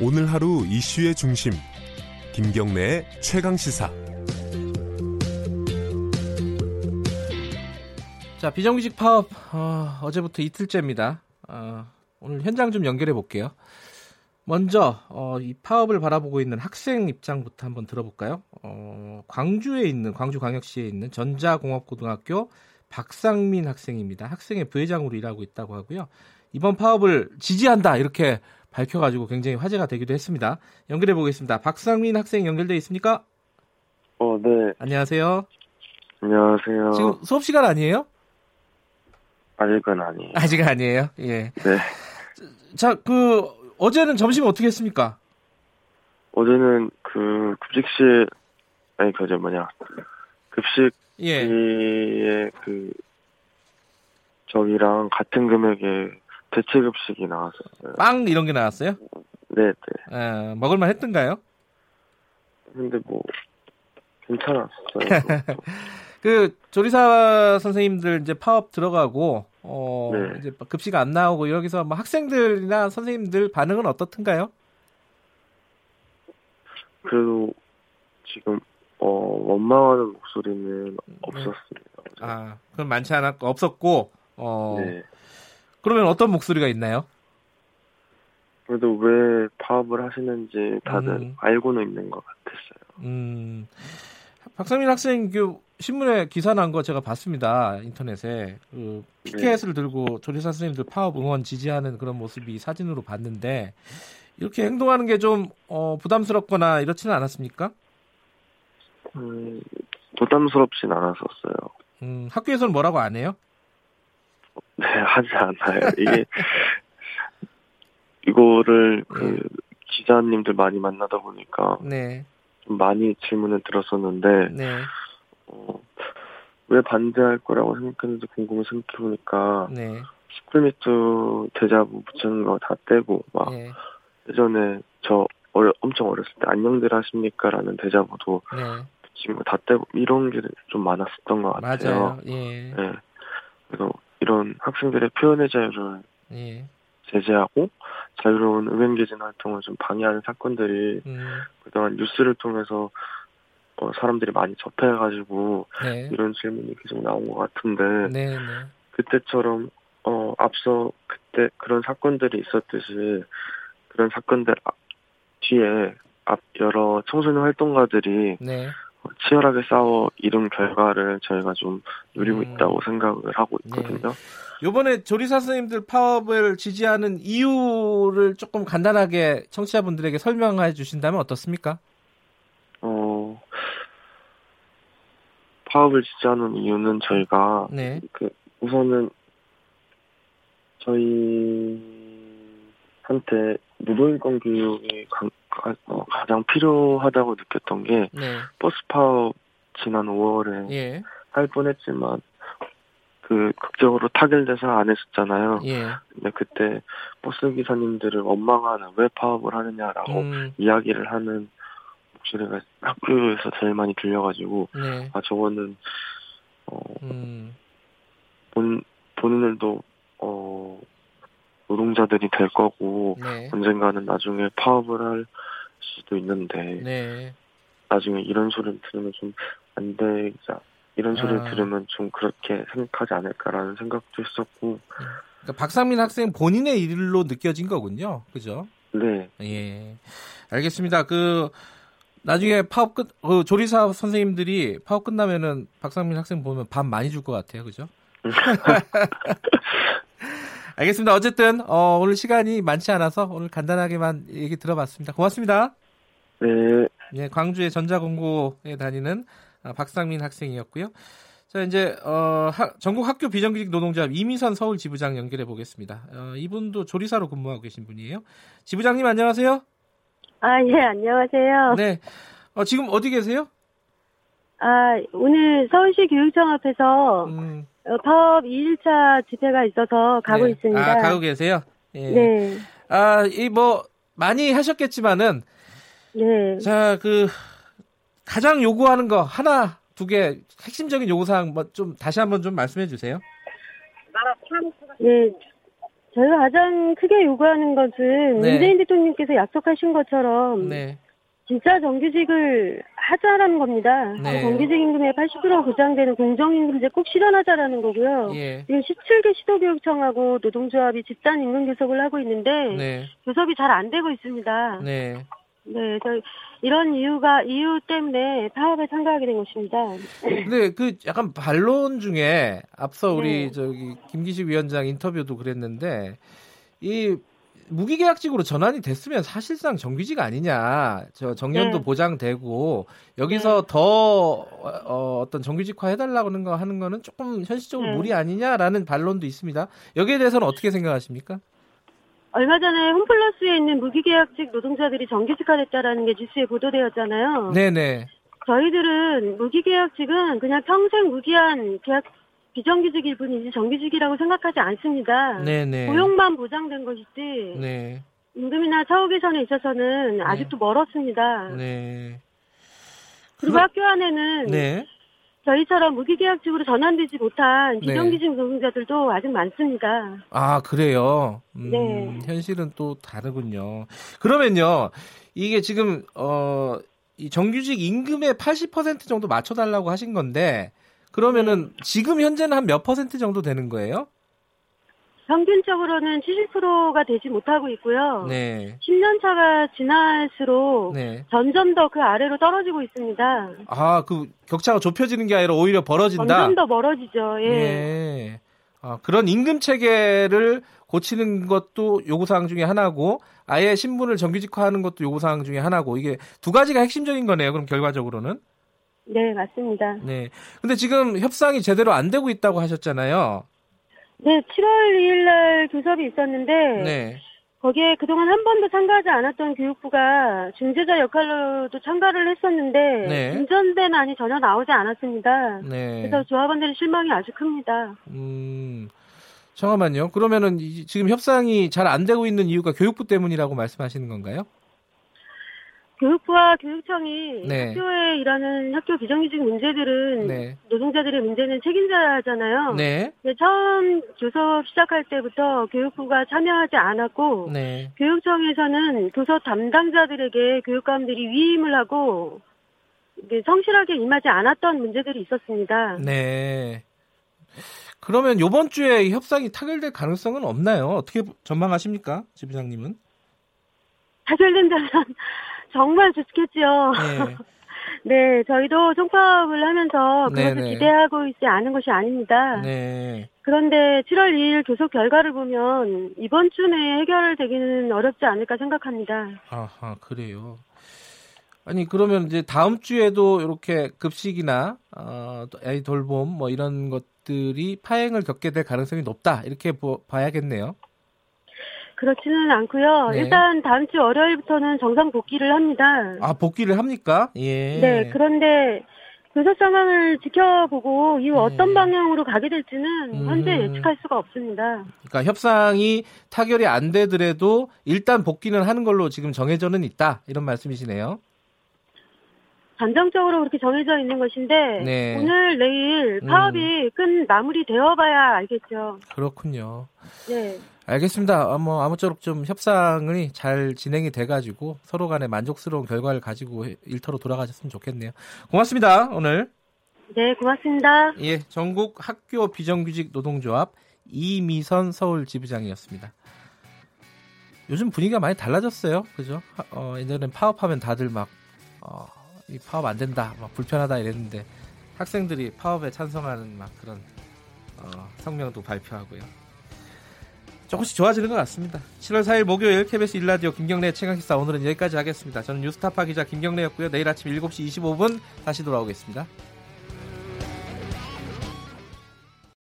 오늘 하루 이슈의 중심 김경래의 최강 시사 자 비정규직 파업 어, 제부터 이틀째입니다. 어, 오늘 현장 좀 연결해 볼게요. 먼저 어, 이 파업을 바라보고 있는 학생 입장부터 한번 들어볼까요? 어, 광주에 있는 광주광역시에 있는 전자공업고등학교 박상민 학생입니다. 학생의 부회장으로 일하고 있다고 하고요. 이번 파업을 지지한다 이렇게 밝혀가지고 굉장히 화제가 되기도 했습니다. 연결해 보겠습니다. 박상민 학생 연결돼 있습니까? 어, 네. 안녕하세요. 안녕하세요. 지금 수업 시간 아니에요? 아직은 아니에요. 아직 아니에요. 예. 네. 자, 그 어제는 점심 어떻게 했습니까? 어제는 그 급식실 아니 그저 뭐냐 급식비의 예. 그 저기랑 같은 금액의 대체 급식이 나왔었어요. 빵 이런 게 나왔어요? 네, 네. 어, 먹을만 했던가요? 근데 뭐 괜찮았어요. 그 조리사 선생님들 이제 파업 들어가고 어 네. 이제 급식 안 나오고 여기서 뭐 학생들이나 선생님들 반응은 어떻던가요? 그래도 지금 어 원망하는 목소리는 없었습니다. 아, 그럼 많지 않았고 없었고 어 네. 그러면 어떤 목소리가 있나요? 그래도 왜 파업을 하시는지 다들 음. 알고는 있는 것 같았어요. 음. 박상민 학생 그 신문에 기사 난 거 제가 봤습니다. 인터넷에. 그 피켓을 들고 조리사 선생님들 파업 응원 지지하는 그런 모습이 사진으로 봤는데 이렇게 행동하는 게좀 어, 부담스럽거나 이렇지는 않았습니까? 음, 부담스럽진 않았었어요. 음, 학교에서는 뭐라고 안 해요? 네, 하지 않아요. 이게, 이거를 그 기자님들 많이 만나다 보니까 네. 좀 많이 질문을 들었었는데, 네. 어, 왜 반대할 거라고 생각했는지 궁금해 생각해보니까, 네. 스쿨미트 대자보 붙이는 거 다 떼고, 막, 네. 예전에 저 어려, 엄청 어렸을 때 안녕들 하십니까? 라는 대자보도 네. 거다 떼고, 이런 게 좀 많았었던 것 같아요. 맞아요. 예. 네. 그래서 이런 학생들의 표현의 자유를 예. 제재하고 자유로운 의견개진 활동을 좀 방해하는 사건들이 음. 그동안 뉴스를 통해서 어, 사람들이 많이 접해가지고 네. 이런 질문이 계속 나온 것 같은데 네, 네. 그때처럼 어, 앞서 그때 그런 사건들이 있었듯이 그런 사건들 앞- 뒤에 앞 여러 청소년 활동가들이 네. 어, 치열하게 싸워 이룬 결과를 저희가 좀 누리고 음. 있다고 생각을 하고 있거든요. 요번에 조리사 선생님들 파업을 지지하는 이유를 조금 간단하게 청취자분들에게 설명해 주신다면 어떻습니까? 어, 파업을 지지하는 이유는 저희가 네. 그 우선은 저희한테 무도인권 교육이 가, 가, 어, 가장 필요하다고 느꼈던 게 네. 버스 파업 지난 5월에 예. 할 뻔했지만 그 극적으로 타결돼서 안 했었잖아요. 예. 근데 그때 버스 기사님들을 원망하는 왜 파업을 하느냐라고 음, 이야기를 하는 목소리가 학교에서 제일 많이 들려가지고 네. 아 저거는 어, 음, 본 본인들도 어 노동자들이 될 거고 네. 언젠가는 나중에 파업을 할 수도 있는데 네. 나중에 이런 소리를 들으면 좀 안 되자 이런 소리를 아. 들으면 좀 그렇게 생각하지 않을까라는 생각도 했었고 그러니까 박상민 학생 본인의 일로 느껴진 거군요. 그죠? 네 예. 알겠습니다. 그 나중에 파업 끝, 그 조리사 선생님들이 파업 끝나면은 박상민 학생 보면 밥 많이 줄 것 같아요. 그죠? 알겠습니다. 어쨌든 어, 오늘 시간이 많지 않아서 오늘 간단하게만 얘기 들어봤습니다. 고맙습니다. 네. 예, 광주의 전자공고에 다니는 아, 박상민 학생이었고요. 자, 이제 어, 하- 전국 학교 비정규직 노동자 이미선 서울 지부장 연결해 보겠습니다. 어, 이분도 조리사로 근무하고 계신 분이에요. 지부장님 안녕하세요. 아, 예, 안녕하세요. 네. 어, 지금 어디 계세요? 아, 오늘 서울시 교육청 앞에서 음, 어, 파업 2일차 집회가 있어서 가고 네. 있습니다. 아, 가고 계세요? 예. 네, 아, 이 뭐 많이 하셨겠지만은 네. 자, 그 가장 요구하는 거 하나, 두 개 핵심적인 요구 사항 뭐 좀 다시 한번 좀 말씀해 주세요. 네. 저희가 가장 크게 요구하는 것은 네. 문재인 대통령께서 약속하신 것처럼 네. 진짜 정규직을 하자라는 겁니다. 네. 정규직 임금의 80% 보장되는 공정임금제 꼭 실현하자라는 거고요. 예. 지금 17개 시도교육청하고 노동조합이 집단 임금 교섭을 하고 있는데 네. 교섭이 잘 안 되고 있습니다. 네. 네, 저 이런 이유가 이유 때문에 파업에 참가하게 된 것입니다. 근데 그 약간 반론 중에 앞서 우리 네. 저기 김기식 위원장 인터뷰도 그랬는데 이 무기계약직으로 전환이 됐으면 사실상 정규직 아니냐. 저 정년도 네. 보장되고 여기서 더 어, 어떤 정규직화 해달라고 하는 거 하는 거는 조금 현실적으로 네. 무리 아니냐라는 반론도 있습니다. 여기에 대해서는 어떻게 생각하십니까? 얼마 전에 홈플러스에 있는 무기계약직 노동자들이 정규직화됐다라는 게 뉴스에 보도되었잖아요. 네네. 저희들은 무기계약직은 그냥 평생 무기한 계약 비정규직 일 뿐이지 정규직이라고 생각하지 않습니다. 네네. 고용만 보장된 것이지 네. 임금이나 처우 개선에 있어서는 아직도 멀었습니다. 네. 그리고 그럼- 학교 안에는 네. 저희처럼 무기계약직으로 전환되지 못한 네. 비정규직 노동자들도 아직 많습니다. 아, 그래요? 음, 네. 현실은 또 다르군요. 그러면요, 이게 지금, 어, 이 정규직 임금의 80% 정도 맞춰달라고 하신 건데, 그러면은 지금 현재는 한 몇 퍼센트 정도 되는 거예요? 평균적으로는 70%가 되지 못하고 있고요. 네. 10년 차가 지날수록 네. 점점 더 그 아래로 떨어지고 있습니다. 아, 그 격차가 좁혀지는 게 아니라 오히려 벌어진다? 점점 더 멀어지죠. 예. 예. 아, 그런 임금 체계를 고치는 것도 요구사항 중에 하나고, 아예 신분을 정규직화하는 것도 요구사항 중에 하나고, 이게 두 가지가 핵심적인 거네요, 그럼 결과적으로는. 네, 맞습니다. 네. 근데 지금 협상이 제대로 안 되고 있다고 하셨잖아요. 네, 7월 2일 날 교섭이 있었는데 네. 거기에 그동안 한 번도 참가하지 않았던 교육부가 중재자 역할로도 참가를 했었는데 네. 운전된 안이 전혀 나오지 않았습니다. 네. 그래서 조합원들의 실망이 아주 큽니다. 음. 잠깐만요. 그러면은 이- 지금 협상이 잘 안 되고 있는 이유가 교육부 때문이라고 말씀하시는 건가요? 교육부와 교육청이 네. 학교에 일하는 학교 비정규직 문제들은 네. 노동자들의 문제는 책임자잖아요. 네. 처음 교섭 시작할 때부터 교육부가 참여하지 않았고 네. 교육청에서는 교섭 담당자들에게 교육감들이 위임을 하고 성실하게 임하지 않았던 문제들이 있었습니다. 네. 그러면 요번 주에 이 협상이 타결될 가능성은 없나요? 어떻게 전망하십니까? 지부장님은? 타결된다면 정말 좋겠지요. 네. 네, 저희도 총파업을 하면서 그것을 네네. 기대하고 있지 않은 것이 아닙니다. 네. 그런데 7월 2일 교섭 결과를 보면 이번 주 내에 해결되기는 어렵지 않을까 생각합니다. 아하, 그래요. 아니, 그러면 이제 다음 주에도 이렇게 급식이나, 어, 또 아이 돌봄 뭐 이런 것들이 파행을 겪게 될 가능성이 높다. 이렇게 보- 봐야겠네요. 그렇지는 않고요. 네. 일단 다음 주 월요일부터는 정상 복귀를 합니다. 아, 복귀를 합니까? 예. 네, 그런데 교섭 상황을 지켜보고 이후 어떤 네. 방향으로 가게 될지는 음. 현재 예측할 수가 없습니다. 그러니까 협상이 타결이 안 되더라도 일단 복귀는 하는 걸로 지금 정해져는 있다. 이런 말씀이시네요. 잠정적으로 그렇게 정해져 있는 것인데 네. 오늘 내일 파업이 끝 마무리되어 봐야 알겠죠. 그렇군요. 네. 알겠습니다. 아, 뭐 아무쪼록 좀 협상이 잘 진행이 돼가지고 서로 간에 만족스러운 결과를 가지고 일터로 돌아가셨으면 좋겠네요. 고맙습니다. 오늘 네, 고맙습니다. 예 전국 학교 비정규직 노동조합 이미선 서울 지부장이었습니다. 요즘 분위기가 많이 달라졌어요. 그죠? 하- 어, 예전엔 파업하면 다들 막 어, 이 파업 안 된다, 막 불편하다 이랬는데 학생들이 파업에 찬성하는 막 그런 어, 성명도 발표하고요. 조금씩 좋아지는 것 같습니다. 7월 4일 목요일 KBS 일라디오 김경래 최강시사 오늘은 여기까지 하겠습니다. 저는 뉴스타파 기자 김경래였고요. 내일 아침 7시 25분 다시 돌아오겠습니다.